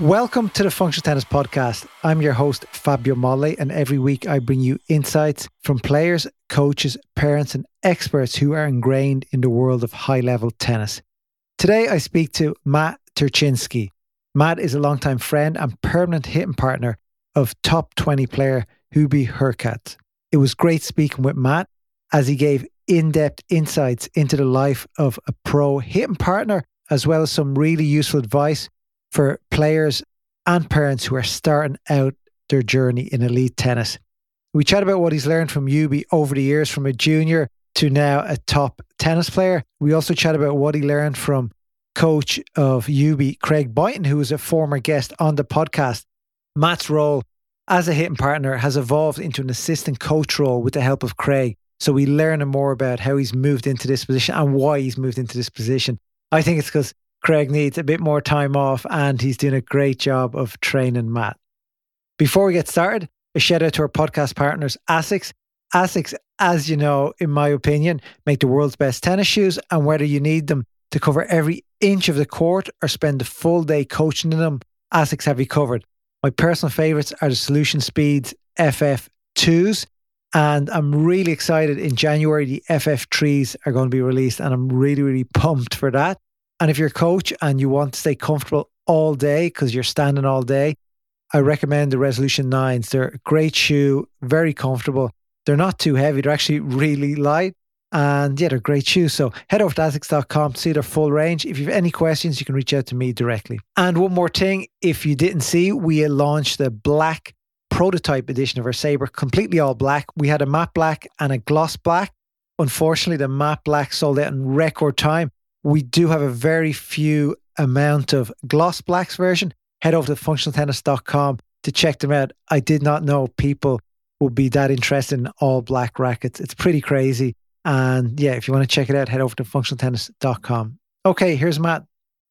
Welcome to the Functional Tennis Podcast. I'm your host, Fabio Molle, and every week I bring you insights from players, coaches, parents, and experts who are ingrained in the world of high level tennis. Today I speak to Matt Terczynski. Matt is a longtime friend and permanent hitting partner of top 20 player Hubi Hurkacz. It was great speaking with Matt as he gave in depth insights into the life of a pro hitting partner, as well as some really useful advice for players and parents who are starting out their journey in elite tennis. We chat about what he's learned from Hubi over the years from a junior to now a top tennis player. We also chat about what he learned from coach of Hubi, Craig Boynton, who was a former guest on the podcast. Matt's role as a hitting partner has evolved into an assistant coach role with the help of Craig. So we learn more about how he's moved into this position and why he's moved into this position. I think it's because Craig needs a bit more time off and he's doing a great job of training Matt. Before we get started, a shout out to our podcast partners, ASICS. ASICS, as you know, in my opinion, make the world's best tennis shoes. And whether you need them to cover every inch of the court or spend a full day coaching in them, ASICS have you covered. My personal favorites are the Solution Speeds FF2s. And I'm really excited. In January, the FF3s are going to be released. And I'm really, really pumped for that. And if you're a coach and you want to stay comfortable all day because you're standing all day, I recommend the Resolution 9s. They're a great shoe, very comfortable. They're not too heavy, they're actually really light. And yeah, they're great shoes. So head over to asics.com to see their full range. If you have any questions, you can reach out to me directly. And one more thing, if you didn't see, we launched the black prototype edition of our Sabre, completely all black. We had a matte black and a gloss black. Unfortunately, the matte black sold out in record time. We do have a very few amount of gloss blacks version. Head over to functionaltennis.com to check them out. I did not know people would be that interested in all black rackets. It's pretty crazy. And yeah, if you want to check it out, head over to functionaltennis.com. Okay, here's Matt.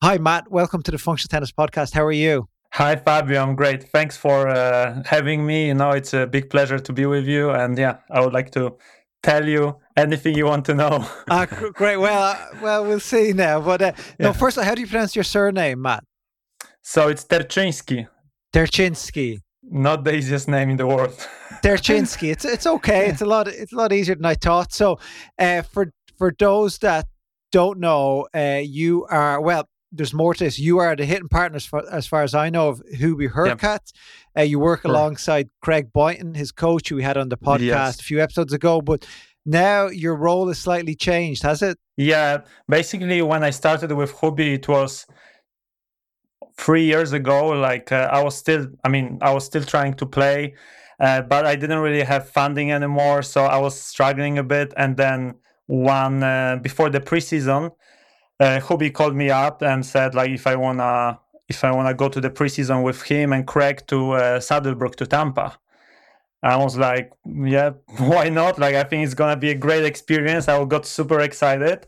Hi, Matt. Welcome to the Functional Tennis Podcast. How are you? Hi, Fabio. I'm great. Thanks for uh, having me. You know, it's a big pleasure to be with you. And yeah, I would like to tell you anything you want to know. uh, great. Well, uh, well, we'll see now. But uh, yeah. no, first, how do you pronounce your surname, Matt? So it's Terchinsky. Terchinsky. Not the easiest name in the world. Terchinsky. It's it's okay. It's a lot. It's a lot easier than I thought. So, uh, for for those that don't know, uh, you are well. There's more to this. You are the hitting partners, for, as far as I know, of Hubi Hurkacz. Yep. Uh, you work sure. alongside Craig Boynton, his coach, who we had on the podcast yes. a few episodes ago. But now your role is slightly changed, has it? Yeah. Basically, when I started with Hubi, it was three years ago. Like uh, I was still, I mean, I was still trying to play, uh, but I didn't really have funding anymore, so I was struggling a bit. And then one uh, before the preseason, uh, called me up and said like if I wanna if I wanna go to the preseason with him and Craig to uh, Saddlebrook to Tampa. I was like, yeah, why not? Like, I think it's gonna be a great experience. I got super excited.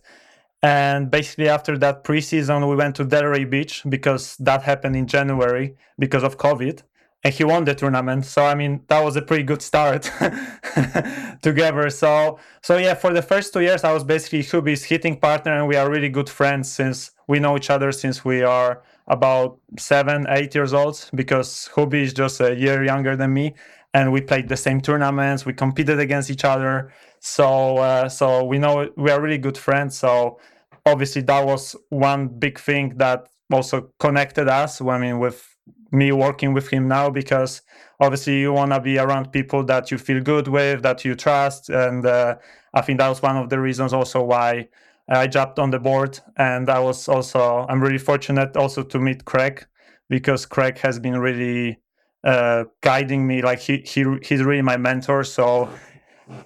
And basically, after that preseason, we went to Delray Beach because that happened in January because of COVID. And he won the tournament. So I mean, that was a pretty good start together. So so yeah, for the first two years, I was basically Hubi's hitting partner, and we are really good friends since we know each other since we are about seven, eight years old. Because Hubi is just a year younger than me, and we played the same tournaments. We competed against each other, so uh, so we know we are really good friends. So obviously that was one big thing that also connected us. I mean, with me working with him now, because obviously you want to be around people that you feel good with, that you trust, and uh, I think that was one of the reasons also why I jumped on the board. And I was also I'm really fortunate also to meet Craig because Craig has been really uh, guiding me. Like he, he he's really my mentor. So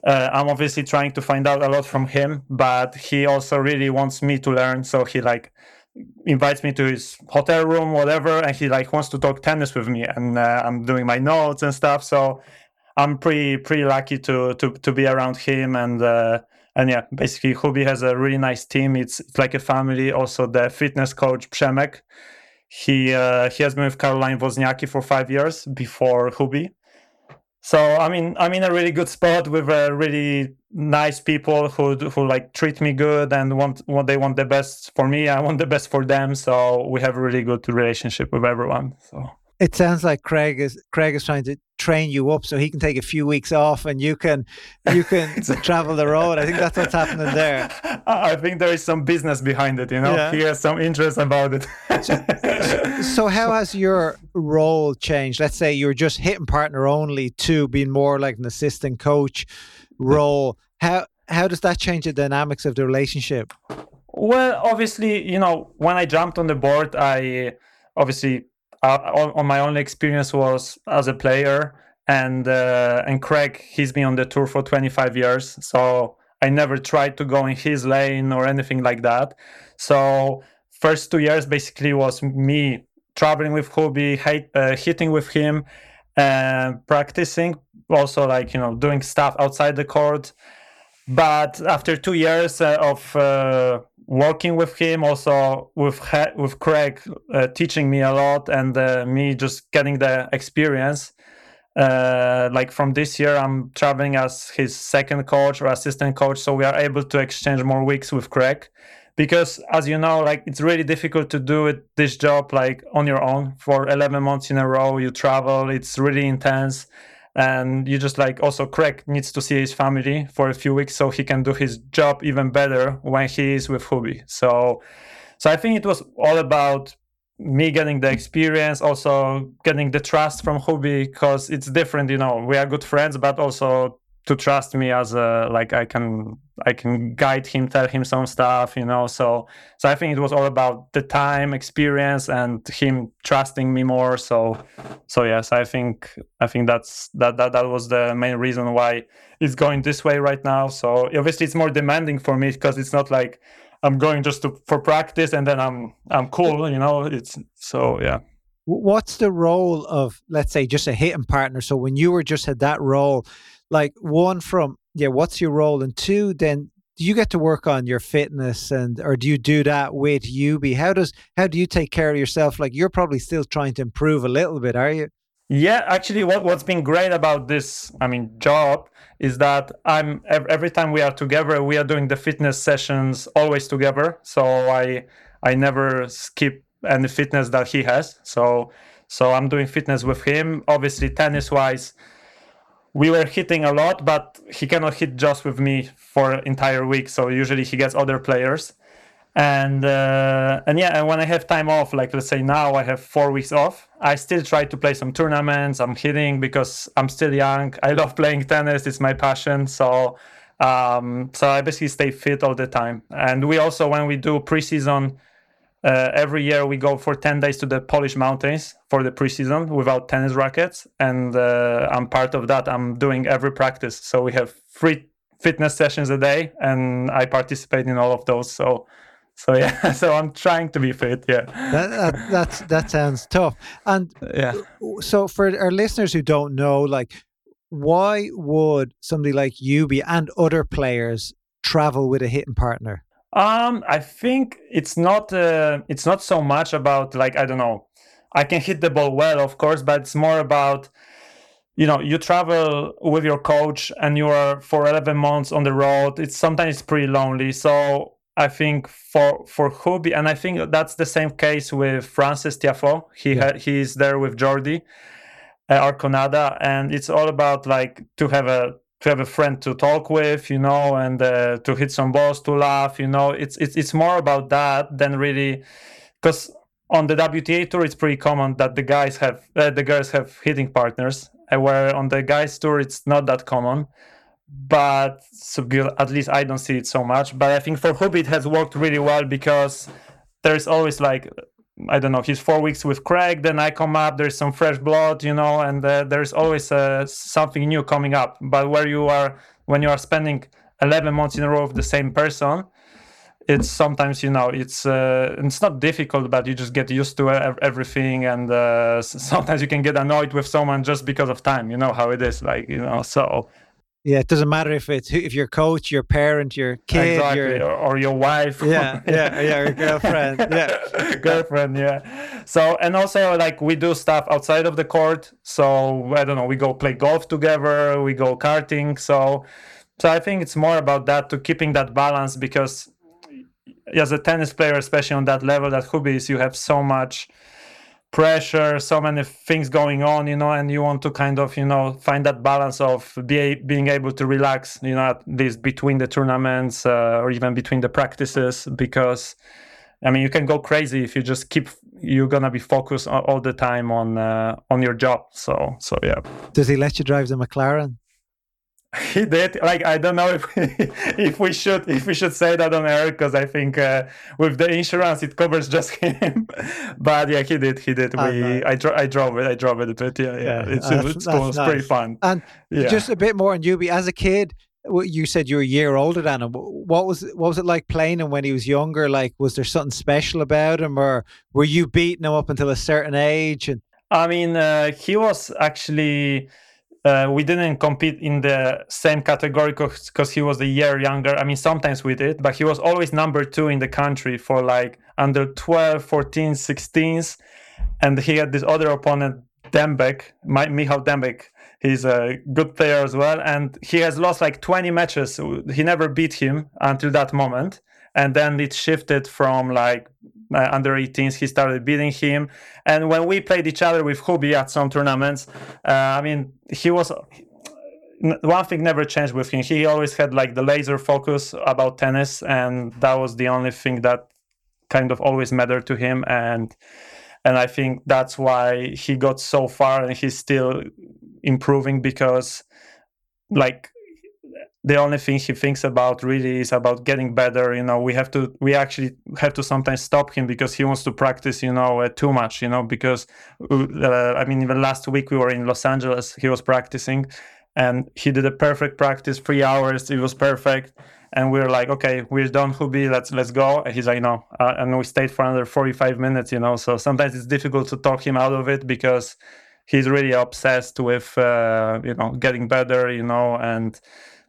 uh, I'm obviously trying to find out a lot from him, but he also really wants me to learn. So he like invites me to his hotel room, whatever, and he like wants to talk tennis with me, and uh, I'm doing my notes and stuff. So I'm pretty pretty lucky to to to be around him and. Uh, and yeah, basically, Hubi has a really nice team. It's, it's like a family. Also, the fitness coach Przemek, he uh, he has been with Caroline Wozniacki for five years before Hubi. So I mean, I'm in a really good spot with uh, really nice people who who like treat me good and want what they want the best for me. I want the best for them. So we have a really good relationship with everyone. So it sounds like Craig is Craig is trying to train you up so he can take a few weeks off and you can you can travel the road. I think that's what's happening there. I think there is some business behind it. You know, yeah. he has some interest about it. so, so, how has your role changed? Let's say you're just hitting partner only to being more like an assistant coach role. How how does that change the dynamics of the relationship? Well, obviously, you know, when I jumped on the board, I obviously uh, on my only experience was as a player and uh, and Craig he's been on the tour for 25 years so I never tried to go in his lane or anything like that. So first two years basically was me traveling with Hubi hate, uh, hitting with him and practicing also like you know doing stuff outside the court but after two years uh, of uh, working with him, also with with Craig uh, teaching me a lot, and uh, me just getting the experience. Uh, like from this year, I'm traveling as his second coach or assistant coach, so we are able to exchange more weeks with Craig. Because as you know, like it's really difficult to do it this job like on your own for 11 months in a row. You travel, it's really intense and you just like also Craig needs to see his family for a few weeks so he can do his job even better when he is with Hubi. So, so I think it was all about me getting the experience, also getting the trust from Hubi because it's different. You know, we are good friends, but also to trust me as a like I can I can guide him, tell him some stuff, you know. So so I think it was all about the time, experience, and him trusting me more. So so yes, I think I think that's that that that was the main reason why it's going this way right now. So obviously it's more demanding for me because it's not like I'm going just to for practice and then I'm I'm cool, you know. It's so yeah. What's the role of let's say just a hitting partner? So when you were just had that role like one from yeah what's your role and two then do you get to work on your fitness and or do you do that with Hubi? How does how do you take care of yourself? Like you're probably still trying to improve a little bit, are you? Yeah, actually, what what's been great about this, I mean, job is that I'm every time we are together, we are doing the fitness sessions always together. So I I never skip any fitness that he has. So so I'm doing fitness with him. Obviously, tennis wise, we were hitting a lot, but he cannot hit just with me for entire week. So usually he gets other players, and uh, and yeah, and when I have time off, like let's say now I have four weeks off, I still try to play some tournaments. I'm hitting because I'm still young. I love playing tennis; it's my passion. So um, so I basically stay fit all the time. And we also when we do preseason uh, every year we go for 10 days to the Polish mountains for the preseason without tennis rackets. And uh, I'm part of that. I'm doing every practice. So we have three fitness sessions a day and I participate in all of those. So so yeah, so I'm trying to be fit. Yeah, that that that's, that sounds tough. And yeah, so for our listeners who don't know, like, why would somebody like you be and other players travel with a hitting partner? Um, I think it's not uh, it's not so much about like I don't know. I can hit the ball well, of course, but it's more about you know you travel with your coach and you are for 11 months on the road. It's sometimes pretty lonely. So I think for for Hubi, and I think that's the same case with francis Tiafoe. He yeah. ha- he's there with Jordi uh, Arconada, and it's all about like to have a to have a friend to talk with, you know, and uh, to hit some balls, to laugh, you know. It's it's it's more about that than really because on the WTA tour it's pretty common that the guys have uh, the girls have hitting partners, where on the guys tour it's not that common. But so, at least I don't see it so much. But I think for Hubi it has worked really well because there's always like I don't know, he's four weeks with Craig, then I come up, there's some fresh blood, you know, and uh, there's always uh, something new coming up. But where you are, when you are spending 11 months in a row with the same person, it's sometimes, you know, it's uh, it's not difficult, but you just get used to everything. And uh, sometimes you can get annoyed with someone just because of time, you know how it is, like, you know, so. Yeah, it doesn't matter if it's if your coach, your parent, your kid, exactly. your or, or your wife. yeah, yeah, yeah, your girlfriend, yeah, girlfriend, yeah. So and also like we do stuff outside of the court. So I don't know, we go play golf together, we go karting. So so I think it's more about that to keeping that balance because as a tennis player, especially on that level that Hubi is, you have so much pressure, so many things going on, you know, and you want to kind of, you know, find that balance of be, being able to relax, you know, at least between the tournaments uh, or even between the practices, because I mean, you can go crazy if you just keep. You're gonna be focused all the time on uh, on your job. So so yeah. Does he let you drive the McLaren? He did like i don't know if if we should if we should say that on air because i think uh, with the insurance it covers just him but yeah he did he did oh, we nice. I, dro- I drove it i drove it but yeah yeah, yeah. it's, it's, it's nice. pretty fun and yeah. just a bit more on Hubi as a kid you said you were a year older than him what was what was it like playing him when he was younger like was there something special about him or were you beating him up until a certain age and i mean uh, he was actually uh, we didn't compete in the same category because he was a year younger. I mean, sometimes we did, but he was always number two in the country for like under 12, 14, 16s. And he had this other opponent, Dembek, Michal Dembek. He's a good player as well. And he has lost like 20 matches. He never beat him until that moment. And then it shifted from like uh, under 18s he started beating him. And when we played each other with Hubi at some tournaments uh, i mean he was one thing never changed with him. He always had like the laser focus about tennis and that was the only thing that kind of always mattered to him. And and i think that's why he got so far and he's still improving because like the only thing he thinks about really is about getting better you know we have to we actually have to sometimes stop him because he wants to practice you know uh, too much you know because uh, i mean even last week we were in los angeles he was practicing and he did a perfect practice three hours it was perfect. And we are like okay we're done Hubi let's let's go. And he's like no uh, and we stayed for another 45 minutes you know so sometimes it's difficult to talk him out of it because he's really obsessed with uh, you know getting better you know and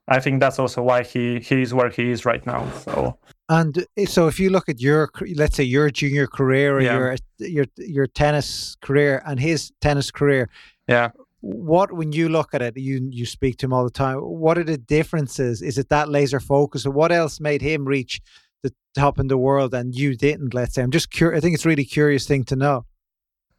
I think that's also why he he is where he is right now. So and eh, so if you look at your let's say your junior career or yeah. your your your tennis career and his tennis career, yeah. What when you look at it, you you speak to him all the time. What are the differences? Is it that laser focus, or what else made him reach the top in the world and you didn't? Let's say I'm just curious. I think it's really curious thing to know.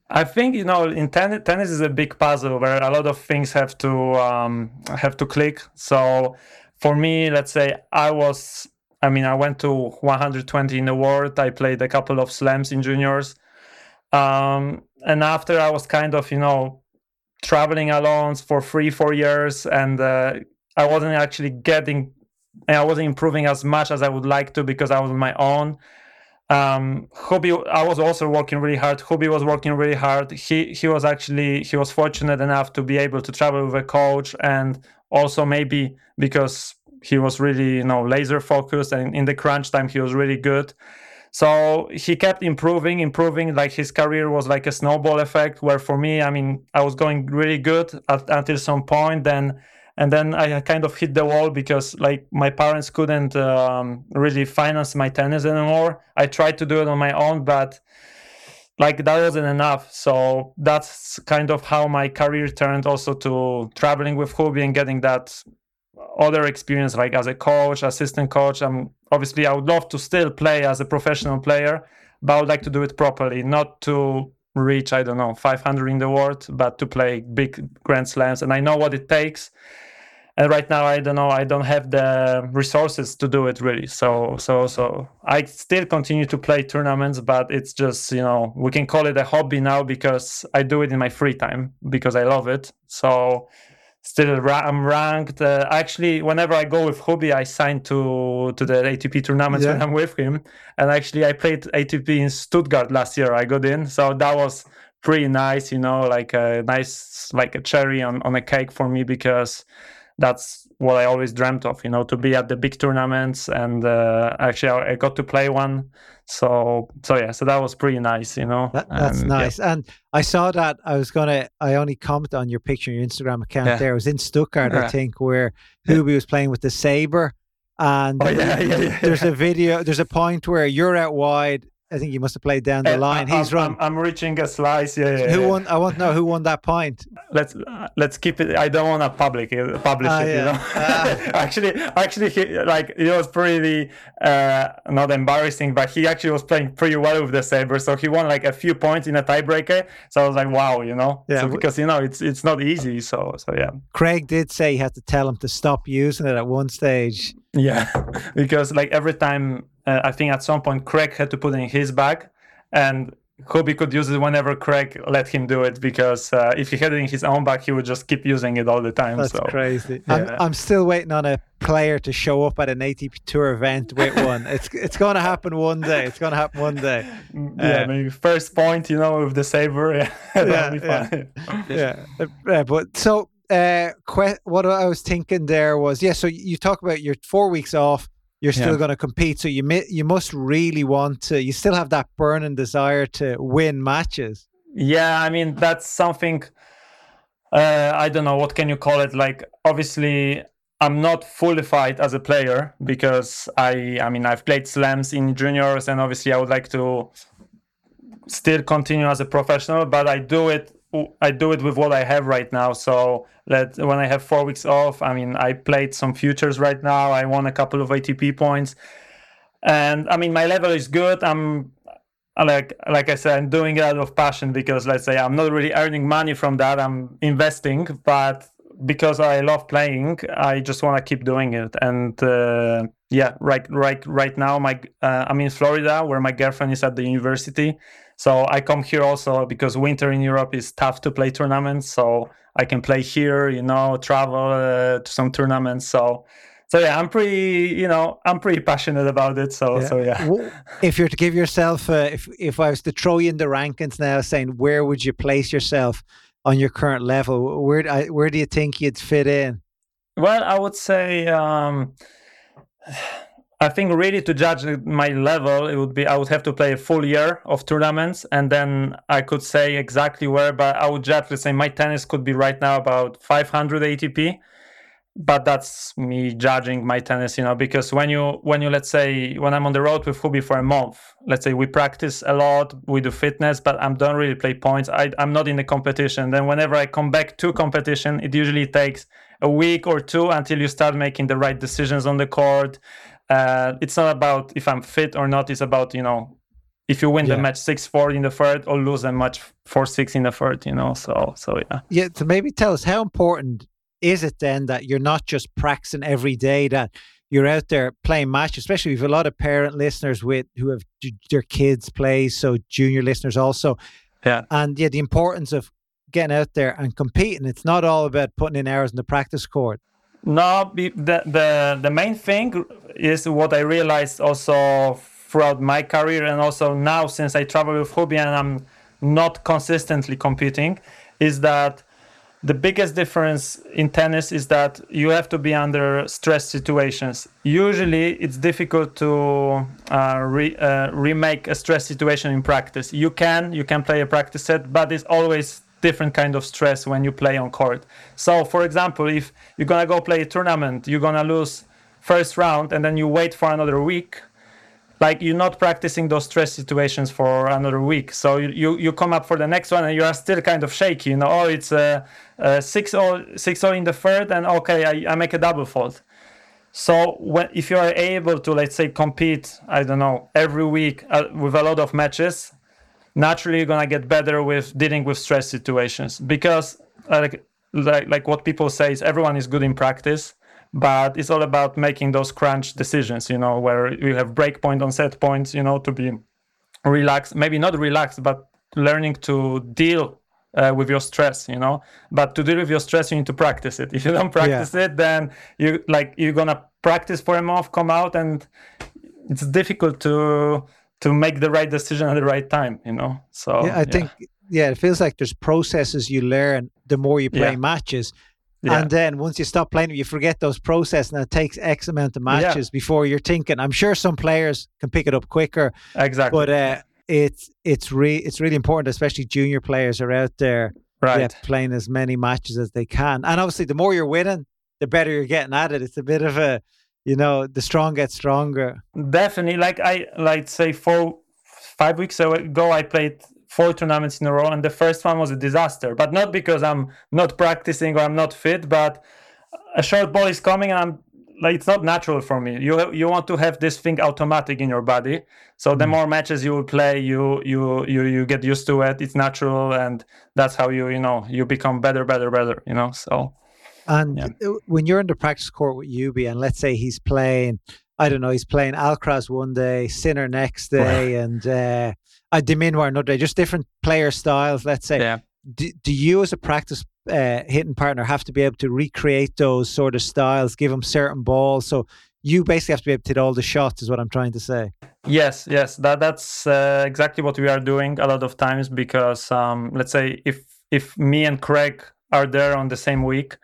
I think you know in tennis, tennis is a big puzzle where a lot of things have to um, have to click. So for me, let's say I was, I mean, I went to 120 in the world. I played a couple of slams in juniors, um, and after I was kind of you know traveling alone for three four years, and uh, I wasn't actually getting, I wasn't improving as much as I would like to because I was on my own um Hubi I was also working really hard. Hubi was working really hard. He he was actually he was fortunate enough to be able to travel with a coach and also maybe because he was really you know laser focused and in the crunch time he was really good. So he kept improving improving. Like his career was like a snowball effect where for me i mean i was going really good at, until some point. Then and then I kind of hit the wall because like my parents couldn't um, really finance my tennis anymore. I tried to do it on my own, but like that wasn't enough. So that's kind of how my career turned also to traveling with Hubi and getting that other experience like as a coach, assistant coach. I'm obviously I would love to still play as a professional player, but I would like to do it properly, not to reach I don't know 500 in the world, but to play big grand slams. And I know what it takes and right now i don't know i don't have the resources to do it really. So so so i still continue to play tournaments but it's just you know we can call it a hobby now because i do it in my free time because i love it. So still i'm ranked uh, actually whenever i go with Hubi i sign to to the atp tournaments yeah. when i'm with him. And actually i played atp in stuttgart last year. I got in. So that was pretty nice you know like a nice like a cherry on on a cake for me because that's what I always dreamt of, you know, to be at the big tournaments. And uh, actually, I, I got to play one. So, so yeah, so that was pretty nice, you know. That, that's and, nice. Yeah. And I saw that. I was gonna. I only commented on your picture, your Instagram account. Yeah. There, it was in Stuttgart, I think, where Hubi was playing with the saber, and Oh, yeah, yeah, yeah, there's yeah. a video. There's a point where you're out wide. I think you must have played down the Uh, line. He's I'm, run. I'm, I'm reaching a slice. Yeah, yeah. who yeah. won? I want to know who won that point. let's uh, let's keep it i don't want to public it, publish Ah, it you know Ah. actually actually he, like it was pretty uh not embarrassing but he actually was playing pretty well with the saber so he won like a few points in a tiebreaker so i was like wow you know Yeah, so, because you know it's it's not easy so so yeah Craig did say he had to tell him to stop using it at one stage. Yeah because like every time uh, i think at some point craig had to put it in his bag and Hubi could use it whenever Craig let him do it because uh, if he had it in his own bag, he would just keep using it all the time. That's so crazy. yeah. I'm, I'm still waiting on a player to show up at an ATP Tour event with one. it's it's going to happen one day. It's going to happen one day. yeah, Uh, maybe first point, you know, with the saber. Yeah, that'll be Yeah, yeah. Uh, but so uh, que- what I was thinking there was yeah. So you talk about your four weeks off. You're still Yeah. going to compete, so you mi- you must really want to. You still have that burning desire to win matches. Yeah, I mean that's something. Uh, I don't know what can you call it. Like obviously, I'm not fully fight as a player because I, I mean, I've played slams in juniors, and obviously, I would like to still continue as a professional. But I do it. I do it with what I have right now. So let when I have four weeks off, I mean, I played some futures right now. I won a couple of ATP points, and I mean, my level is good. I'm like like I said, I'm doing it out of passion because let's say I'm not really earning money from that. I'm investing, but because I love playing, I just want to keep doing it. And uh, yeah, right, right, right now, my uh, I'm in Florida where my girlfriend is at the university. So I come here also because winter in Europe is tough to play tournaments. So I can play here, you know, travel uh, to some tournaments. So so yeah, I'm pretty, you know, I'm pretty passionate about it. So so yeah. If you're to give yourself, uh, if if I was to throw you in the rankings now, saying where would you place yourself on your current level? Where I, where do you think you'd fit in? Well, I would say um, I think really to judge my level, it would be I would have to play a full year of tournaments, and then I could say exactly where. But I would judge, let's say, my tennis could be right now about 500 ATP. But that's me judging my tennis, you know, because when you when you let's say when I'm on the road with Hubi for a month, let's say we practice a lot, we do fitness, but I don't really play points. I, I'm not in the competition. Then whenever I come back to competition, it usually takes a week or two until you start making the right decisions on the court. Uh, it's not about if I'm fit or not. It's about you know if you win Yeah. the match six four in the third or lose a match four six in the third. You know, so so yeah. Yeah, to maybe tell us how important is it then that you're not just practicing every day, that you're out there playing match, especially have a lot of parent listeners with who have their kids play, so junior listeners also. Yeah. And yeah, the importance of getting out there and competing. It's not all about putting in hours in the practice court. No, the the the main thing is what I realized also throughout my career and also now since I travel with Hubi and I'm not consistently competing, is that the biggest difference in tennis is that you have to be under stress situations. Usually, it's difficult to uh, re, uh, remake a stress situation in practice. You can you can play a practice set, but it's always different kind of stress when you play on court. So, for example, if you're gonna go play a tournament, you're gonna lose first round, and then you wait for another week like you're not practicing those stress situations for another week so you, you, you come up for the next one and you are still kind of shaky you know oh it's a, a six all six all in the third and okay I, I make a double fault so when if you are able to let's say compete i don't know every week uh, with a lot of matches naturally you're gonna get better with dealing with stress situations. Because like like, like what people say is everyone is good in practice but it's all about making those crunch decisions you know where you have break point on set points you know to be relaxed maybe not relaxed but learning to deal uh, with your stress you know. But to deal with your stress you need to practice it. If you don't practice it then you like you're gonna practice for a month come out and it's difficult to to make the right decision at the right time you know so yeah, I think yeah, it feels like there's processes you learn the more you play Yeah. matches. Yeah. And then once you stop playing, you forget those process, and it takes X amount of matches yeah. before you're thinking. I'm sure some players can pick it up quicker. Exactly. But uh, it's it's re- it's really important, especially junior players are out there right. yeah, playing as many matches as they can. And obviously, the more you're winning, the better you're getting at it. It's a bit of a, you know, the strong get stronger. Definitely. Like I like say four, five weeks ago, I played four tournaments in a row, and the first one was a disaster. But not because I'm not practicing or I'm not fit, but a short ball is coming and I'm like it's not natural for me. You you want to have this thing automatic in your body. So the mm. more matches you will play, you you you you get used to it. It's natural, and that's how you you know you become better, better, better. You know. So. And yeah. when you're in the practice court with Hubi, and let's say he's playing, I don't know, he's playing Alcaraz one day, Sinner next day, right. and uh, a De Minaur another day, just different player styles. Let's say. Yeah. Do, do you, as a practice uh, hitting partner have to be able to recreate those sort of styles, give them certain balls. So you basically have to be able to hit all the shots, is what I'm trying to say. Yes, yes, that that's uh, exactly what we are doing a lot of times because um, let's say if if me and Craig are there on the same week,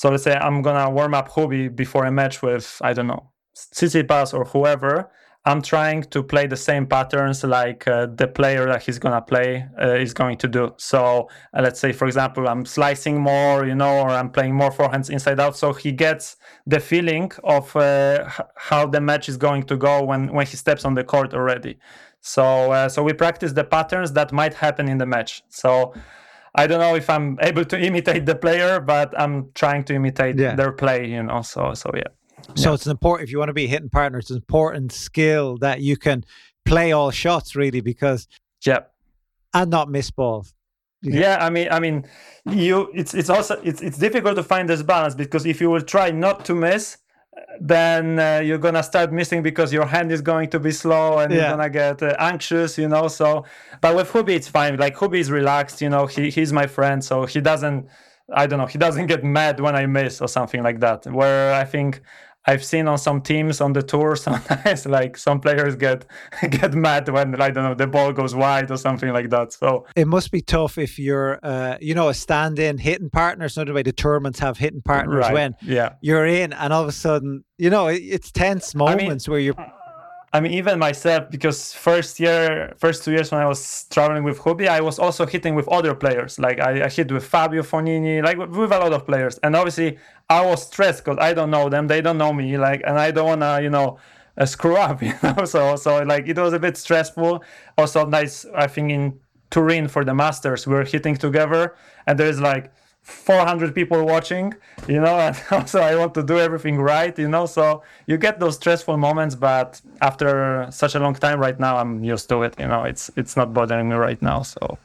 so let's say I'm gonna warm up Hubi before a match with I don't know Tsitsipas or whoever I'm trying to play the same patterns like uh, the player that he's gonna play uh, is going to do. So uh, let's say, for example, I'm slicing more, you know, or I'm playing more forehands inside out, so he gets the feeling of uh, how the match is going to go when when he steps on the court already. So uh, so we practice the patterns that might happen in the match. So. I don't know if I'm able to imitate the player, but I'm trying to imitate yeah. their play, you know. So so yeah. So yeah. it's important if you want to be a hitting partner, it's an important skill that you can play all shots really because yeah, and not miss balls. Yeah. yeah, I mean, I mean, you. It's it's also it's it's difficult to find this balance because if you will try not to miss, then uh, you're gonna start missing because your hand is going to be slow and yeah. you're gonna get uh, anxious, you know. So, but with Hubi, it's fine. Like Hubi is relaxed, you know. He he's my friend, so he doesn't. I don't know. He doesn't get mad when I miss or something like that. Where I think I've seen on some teams on the tour sometimes like some players get get mad when I don't know the ball goes wide or something like that. So it must be tough if you're uh, you know a stand-in hitting partner. So the way the tournaments have hitting partners right. when yeah you're in and all of a sudden you know it's tense moments I mean, where you're I mean, even myself, because first year, first two years when I was traveling with Hubi, I was also hitting with other players. Like I, I hit with Fabio Fognini, like with, with a lot of players. And obviously, I was stressed because I don't know them, they don't know me, like, and I don't wanna, you know, uh, screw up, you know. So, so like it was a bit stressful. Also, nice. I think in Turin for the Masters, we were hitting together, and there's like 400 people watching you know and also i want to do everything right you know so you get those stressful moments but after such a long time right now i'm used to it you know it's it's not bothering me right now so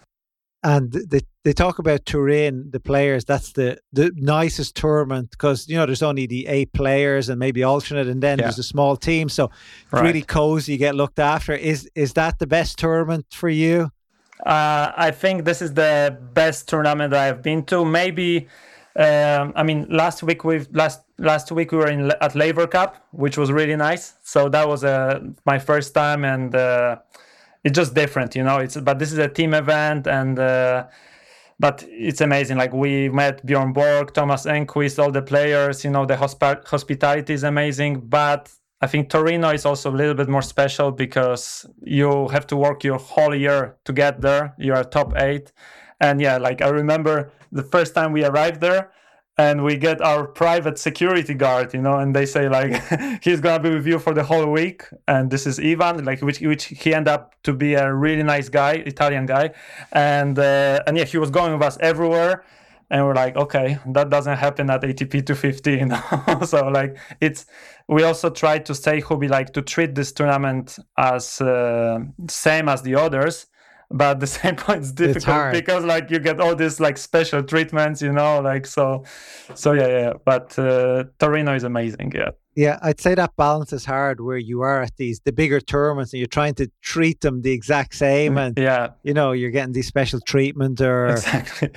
and they, they talk about Turin, the players. That's the the nicest tournament because you know there's only the eight players and maybe alternate, and then yeah. there's a small team, so right. really cozy. You get looked after. Is is that the best tournament for you? Uh, I think this is the best tournament I've been to. Maybe, um, I mean, last week we last last week we were in at Laver Cup, which was really nice. So that was uh, my first time, and uh, it's just different, you know. It's but this is a team event, and uh, but it's amazing. Like we met Bjorn Borg, Thomas Enqvist, all the players. You know, the hosp- hospitality is amazing, but I think Torino is also a little bit more special because you have to work your whole year to get there. You're top eight. And yeah, like I remember the first time we arrived there and we get our private security guard, you know, and they say like he's gonna be with you for the whole week. And this is Ivan, like which which he ended up to be a really nice guy, Italian guy. And uh, and yeah, he was going with us everywhere and we're like okay that doesn't happen at atp 250 you know so like it's we also try to stay hobby like to treat this tournament as uh, same as the others but at the same point it's difficult it's because like you get all these like special treatments you know like so so yeah yeah but uh, torino is amazing yeah. Yeah i'd say that balance is hard where you are at these the bigger tournaments and you're trying to treat them the exact same and yeah. you know you're getting these special treatment or exactly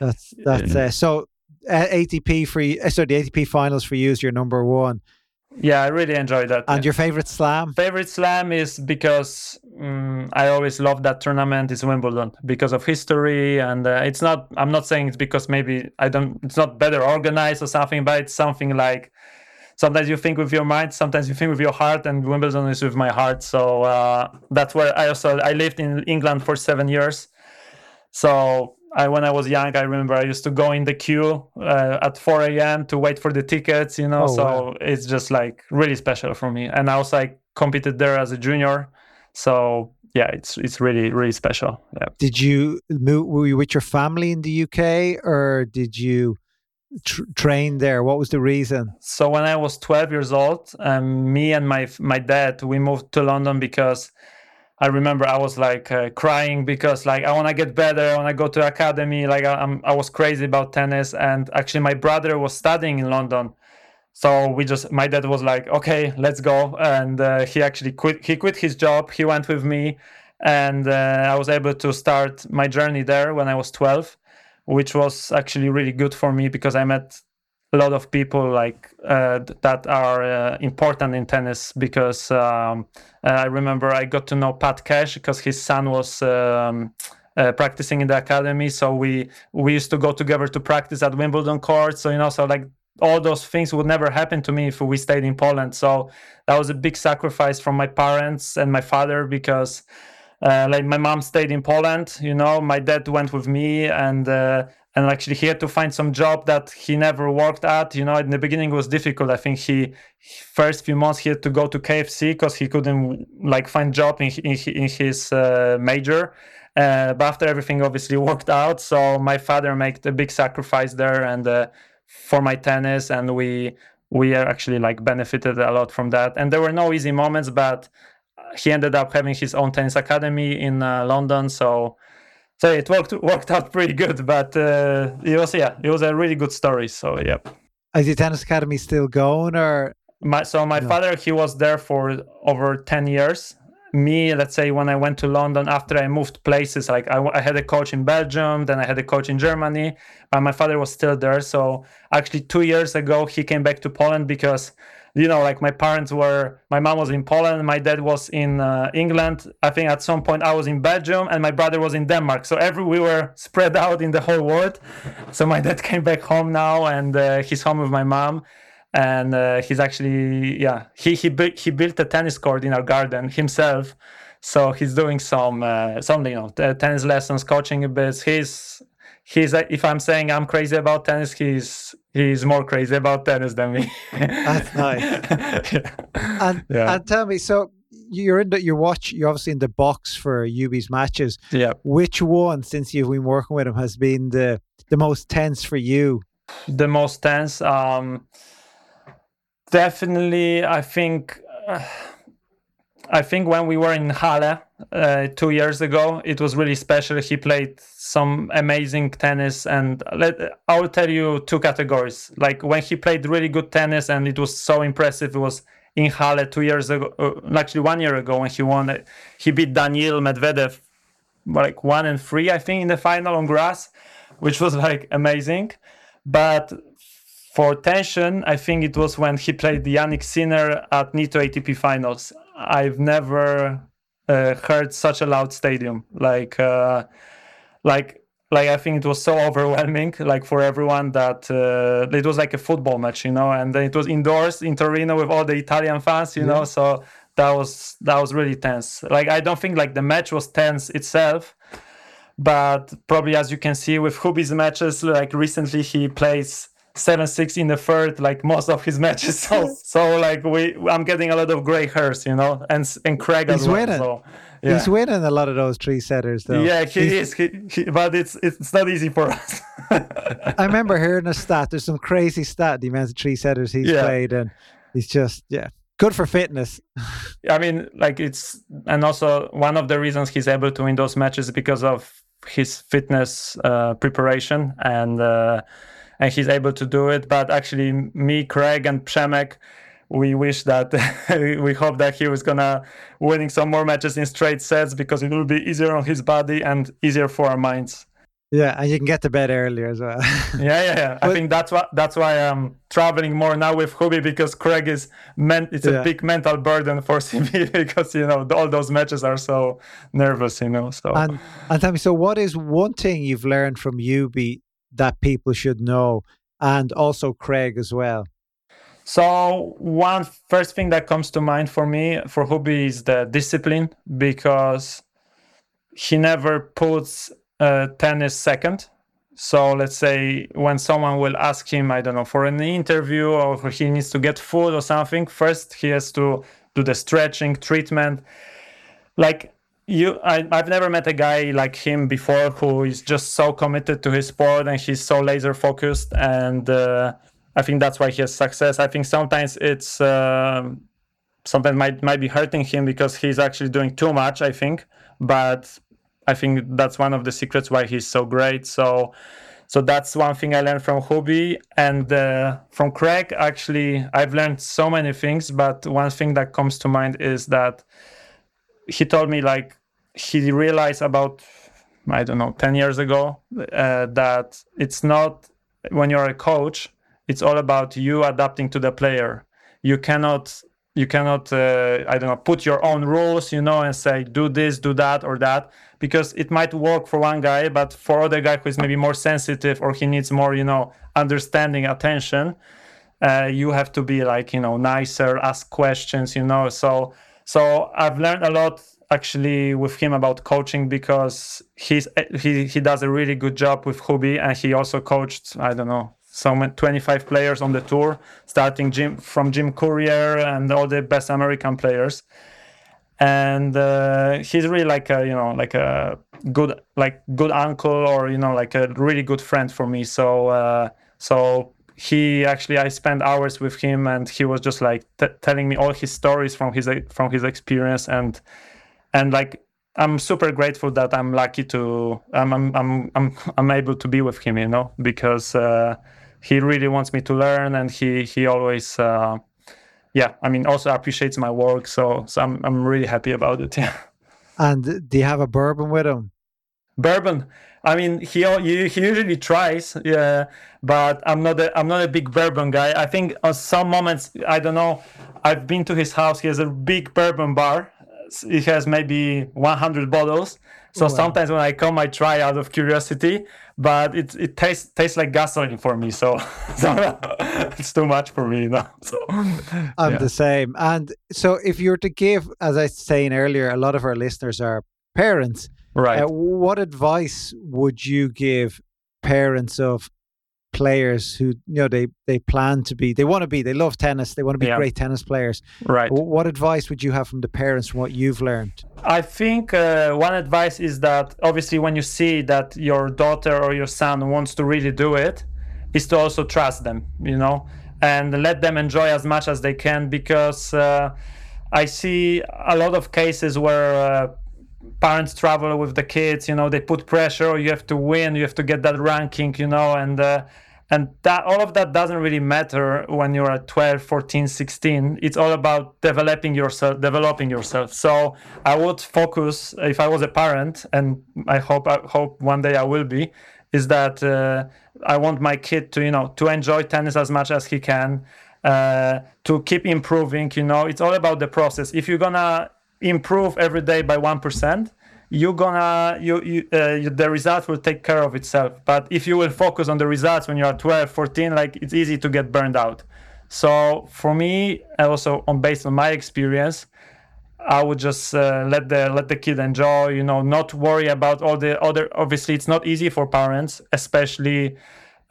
that's that's uh, so uh, ATP for you. Sorry, the ATP finals for you is your number one. Yeah, I really enjoyed that. And your favorite slam? Favorite slam is because um, I always love that tournament is Wimbledon because of history, and uh, it's not. I'm not saying it's because maybe I don't. It's not better organized or something, but it's something like sometimes you think with your mind, sometimes you think with your heart, and Wimbledon is with my heart. So uh, that's where I also I lived in England for seven years. So I, when I was young, I remember I used to go in the queue uh, at 4 a.m. to wait for the tickets, you know. Oh, so wow. it's just like really special for me. And I also, I competed there as a junior, so yeah, it's it's really really special. Yeah. Did you move? Were you with your family in the UK, or did you tr- train there? What was the reason? So when I was 12 years old, um, me and my my dad we moved to London because I remember I was like uh, crying because like I want to get better. I want to go to academy. Like I, am I was crazy about tennis. And actually, my brother was studying in London, so we just my dad was like, okay, let's go. And uh, he actually quit. He quit his job. He went with me, and uh, I was able to start my journey there when I was 12, which was actually really good for me because I met a lot of people like uh, that are uh, important in tennis because um, I remember I got to know Pat Cash because his son was um, uh, practicing in the academy, so we we used to go together to practice at Wimbledon courts. So you know, so like all those things would never happen to me if we stayed in Poland. So that was a big sacrifice from my parents and my father because. Uh, like my mom stayed in Poland, you know, my dad went with me, and uh, and actually he had to find some job that he never worked at you know in the beginning was difficult. I think he first few months he had to go to kfc because he couldn't like find job in, in, in his uh, major uh, but after everything obviously worked out so my father made a big sacrifice there and uh, for my tennis and we we are actually like benefited a lot from that. And there were no easy moments but he ended up having his own tennis academy in uh, london so so it worked worked out pretty good. But uh, it was yeah, it was a really good story. So yeah. Is the tennis academy still going, or my so my no. father he was there for over ten years. Me, let's say when I went to London after I moved places, like I, I had a coach in Belgium, then I had a coach in Germany, but my father was still there. So actually, two years ago he came back to Poland because you know, like my parents were, my mom was in Poland, my dad was in uh, England. I think at some point I was in Belgium and my brother was in Denmark. So every we were spread out in the whole world. So my dad came back home now and uh, he's home with my mom. And uh, he's actually, yeah, he he, bu- he built a tennis court in our garden himself. So he's doing some, uh, you know, tennis lessons, coaching a bit. He's he's if I'm saying I'm crazy about tennis, he's he's more crazy about tennis than me. That's nice. yeah. And yeah. and tell me, so you're in the you watch you're obviously in the box for Hubi's matches. Yeah. Which one, since you've been working with him, has been the the most tense for you? The most tense, um, definitely. I think. Uh, I think when we were in Halle uh, two years ago, it was really special. He played some amazing tennis, and let, I will tell you two categories. Like when he played really good tennis, and it was so impressive. It was in Halle two years ago, uh, actually one year ago when he won. He beat Daniil Medvedev like one and three, I think, in the final on grass, which was like amazing. But for tension, I think it was when he played Jannik Sinner at Nitto ATP Finals. I've never uh, heard such a loud stadium. Like, uh, like, like I think it was so overwhelming, like for everyone that uh, it was like a football match, you know. And it was indoors in Torino with all the Italian fans, you yeah. know. So that was that was really tense. Like I don't think like the match was tense itself, but probably as you can see with Hubi's matches, like recently he plays seven six in the third like most of his matches. So so like we i'm getting a lot of gray hairs you know and and craig he's as well, winning. so, yeah. he's winning a lot of those three setters though. Yeah he he's, is he, he, but it's it's not easy for us. I remember hearing a stat there's some crazy stat the amount of three setters he's yeah. played and he's just yeah good for fitness. I mean like it's and also one of the reasons he's able to win those matches is because of his fitness uh, preparation and uh, and he's able to do it. But actually, me, Craig, and Przemek, we wish that we hope that he was gonna winning some more matches in straight sets because it will be easier on his body and easier for our minds. Yeah, and you can get to bed earlier as well. yeah, yeah, yeah. But, I think that's what that's why I'm traveling more now with Hubi because Craig is meant it's a big mental burden for CB because you know all those matches are so nervous, you know. So and and tell me, so what is one thing you've learned from Hubi that people should know, and also Craig as well? So one first thing that comes to mind for me for Hubi is the discipline because he never puts uh, tennis second. So let's say when someone will ask him, I don't know, for an interview or he needs to get food or something, first he has to do the stretching treatment. Like you, I, I've never met a guy like him before who is just so committed to his sport and he's so laser focused. And uh, I think that's why he has success. I think sometimes it's uh, sometimes might might be hurting him because he's actually doing too much. I think, but I think that's one of the secrets why he's so great. So, so that's one thing I learned from Hubi and uh, from Craig. Actually, I've learned so many things, but one thing that comes to mind is that he told me like he realized about I don't know ten years ago uh, that it's not when you're a coach, it's all about you adapting to the player. You cannot you cannot uh, i don't know put your own rules you know and say do this do that or that because it might work for one guy but for other guy who is maybe more sensitive or he needs more you know understanding attention uh, you have to be like you know nicer ask questions you know so so i've learned a lot actually with him about coaching because he's he he does a really good job with Hubi and he also coached I don't know some 25 players on the tour, starting Jim from Jim Courier and all the best American players. And uh, he's really like a you know like a good like good uncle or you know like a really good friend for me. So uh, so he actually I spent hours with him and he was just like t- telling me all his stories from his from his experience and and like I'm super grateful that I'm lucky to I'm I'm I'm I'm, I'm able to be with him, you know, because uh, he really wants me to learn and he he always uh, yeah i mean also appreciates my work. So so i'm, I'm really happy about it. Yeah. And do you have a bourbon with him? Bourbon? I mean he he, he usually tries yeah but i'm not a i'm not a big bourbon guy. I think on some moments i don't know i've been to his house. He has a big bourbon bar it has maybe 100 bottles so wow. sometimes when i come i try out of curiosity but it it tastes tastes like gasoline for me. So, so it's too much for me now. So I'm yeah. the same. And so if you were to give, as I was saying earlier, a lot of our listeners are parents. Right. Uh, what advice would you give parents of players who you know they they plan to be they want to be they love tennis they want to be yeah. great tennis players. Right. What advice would you have from the parents from what you've learned? I think uh, one advice is that obviously when you see that your daughter or your son wants to really do it is to also trust them you know and let them enjoy as much as they can because uh, i see a lot of cases where uh, parents travel with the kids you know they put pressure you have to win you have to get that ranking you know and uh, and that all of that doesn't really matter when you're at 12 14 16 it's all about developing yourself developing yourself. So i would focus if i was a parent and i hope i hope one day i will be is that uh, i want my kid to you know to enjoy tennis as much as he can uh, to keep improving you know. It's all about the process. If you're gonna improve every day by 1% you're gonna you, you, uh, you, the results will take care of itself. But if you will focus on the results when you're 12 14 like it's easy to get burned out. So for me also on based on my experience i would just uh, let the let the kid enjoy you know not worry about all the other obviously it's not easy for parents especially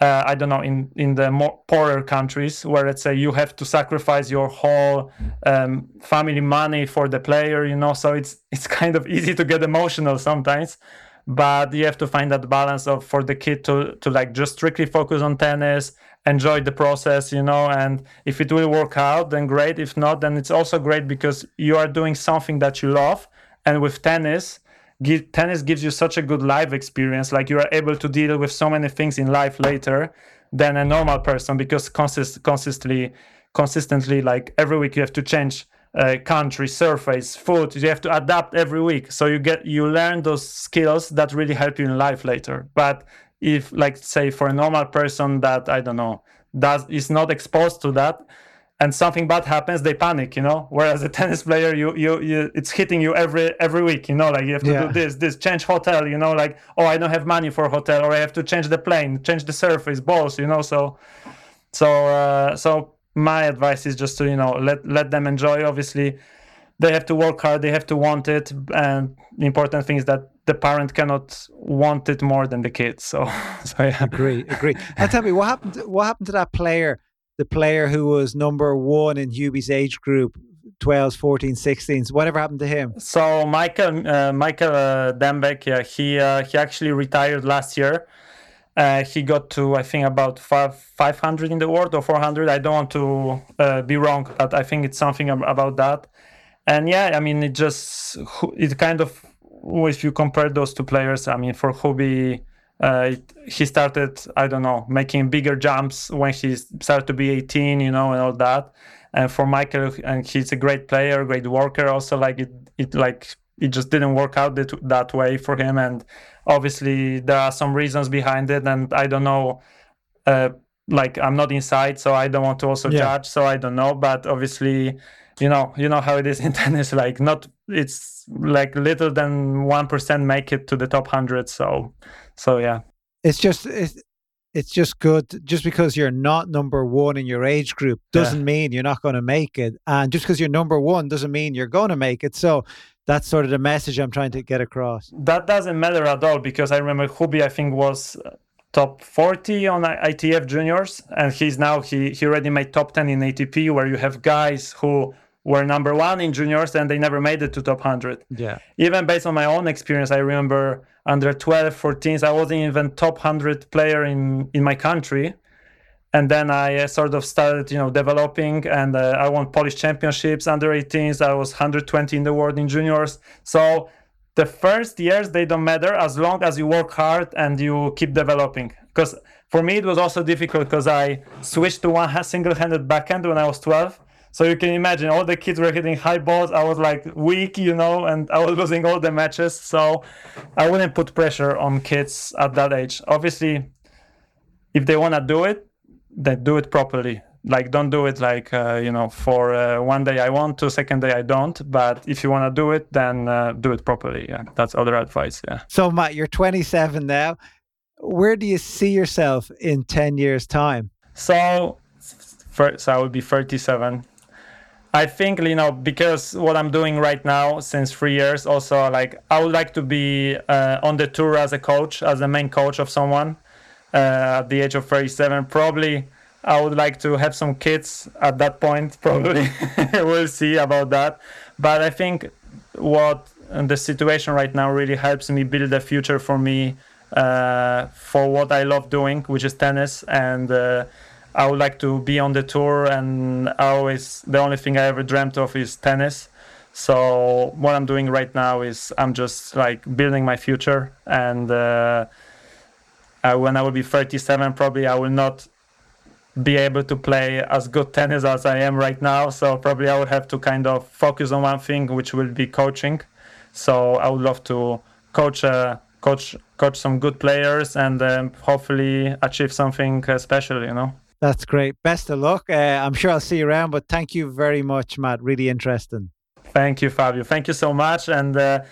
uh, I don't know in in the more poorer countries where let's say you have to sacrifice your whole um, family money for the player, you know. So it's it's kind of easy to get emotional sometimes, but you have to find that balance of for the kid to to like just strictly focus on tennis, enjoy the process, you know. And if it will work out, then great. If not, then it's also great because you are doing something that you love, and with tennis give, tennis gives you such a good life experience like you are able to deal with so many things in life later than a normal person because consist, consistently consistently like every week you have to change uh, country, surface, food. You have to adapt every week. So you get you learn those skills that really help you in life later. But if, like, say, for a normal person that I don't know does is not exposed to that, and something bad happens, they panic, you know. Whereas a tennis player, you you, you it's hitting you every every week, you know. Like you have to yeah. do this, this, change hotel, you know. Like oh, I don't have money for hotel, or I have to change the plane, change the surface, balls, you know. So, so uh, so my advice is just to you know let let them enjoy. Obviously, they have to work hard, they have to want it, and the important thing is that the parent cannot want it more than the kids. So, so yeah. Agree, agree. And tell me what happened. What happened to that player? The player who was number one in Hubi's age group 12s, 14s, 16s. Whatever happened to him? So Michael uh, Michael uh, Dembek, yeah, he uh, he actually retired last year. Uh, he got to I think about five, 500 in the world or 400. I don't want to uh, be wrong, but I think it's something about that. And yeah, I mean, it just it kind of if you compare those two players, I mean, for Hubie, uh, he started I don't know making bigger jumps when he started to be 18, you know, and all that. And for Michael, and he's a great player, great worker. Also, like it, it like it just didn't work out that, that way for him and obviously there are some reasons behind it and i don't know uh, like i'm not inside so i don't want to also yeah. judge so i don't know but obviously you know you know how it is in tennis like not it's like little than 1% make it to the top 100 so so yeah it's just it's, it's just good just because you're not number one in your age group doesn't yeah. mean you're not going to make it and just because you're number one doesn't mean you're going to make it so that's sort of the message I'm trying to get across. That doesn't matter at all because I remember Hubi, I think, was uh, top 40 on ITF juniors, and he's now he he already made top 10 in ATP, where you have guys who were number one in juniors and they never made it to top 100. Yeah. Even based on my own experience, I remember under 12, 14s, I wasn't even top 100 player in in my country and then I uh, sort of started, you know, developing, and uh, I won Polish championships under 18s. I was 120 in the world in juniors. So the first years they don't matter as long as you work hard and you keep developing. Because for me it was also difficult because I switched to one single-handed backhand when I was 12. So you can imagine all the kids were hitting high balls. I was like weak, you know, and I was losing all the matches. So I wouldn't put pressure on kids at that age. Obviously, if they want to do it, that do it properly. Like don't do it like uh, you know for uh, one day i want to second day i don't. But if you want to do it then uh, do it properly. Yeah that's other advice yeah. So matt you're 27 now. Where do you see yourself in 10 years time? So first i would be 37 i think you know because what i'm doing right now since three years also like i would like to be uh, on the tour as a coach as the main coach of someone uh, at the age of 37 probably i would like to have some kids at that point. Probably we'll see about that. But i think what the situation right now really helps me build a future for me uh, for what i love doing which is tennis. And uh, i would like to be on the tour and I always the only thing i ever dreamt of is tennis so what i'm doing right now is i'm just like building my future and uh, uh, when I will be 37, probably I will not be able to play as good tennis as I am right now. So probably I would have to kind of focus on one thing, which will be coaching. So I would love to coach, uh, coach, coach some good players, and um, hopefully achieve something special. You know. That's great. Best of luck. Uh, I'm sure I'll see you around, but thank you very much, Matt. Really interesting. Thank you, Fabio. Thank you so much, and uh,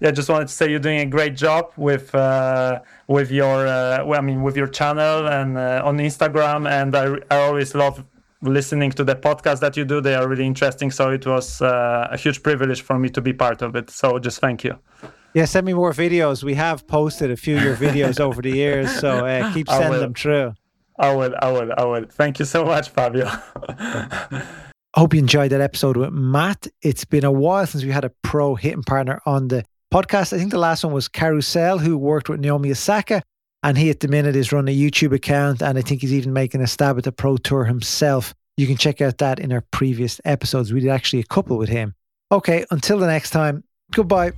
yeah, just wanted to say you're doing a great job with uh, with your uh, well, I mean with your channel and uh, on Instagram, and I, I always love listening to the podcast that you do. They are really interesting, so it was uh, a huge privilege for me to be part of it. So just thank you. Yeah, send me more videos. We have posted a few of your videos over the years, so uh, keep sending them through. I will, I will, I will. Thank you so much, Fabio. Hope you enjoyed that episode with Matt. It's been a while since we had a pro hitting partner on the podcast. I think the last one was Karue Sell, who worked with Naomi Osaka. And he, at the minute, is running a YouTube account. And I think he's even making a stab at the Pro Tour himself. You can check out that in our previous episodes. We did actually a couple with him. Okay, until the next time, goodbye.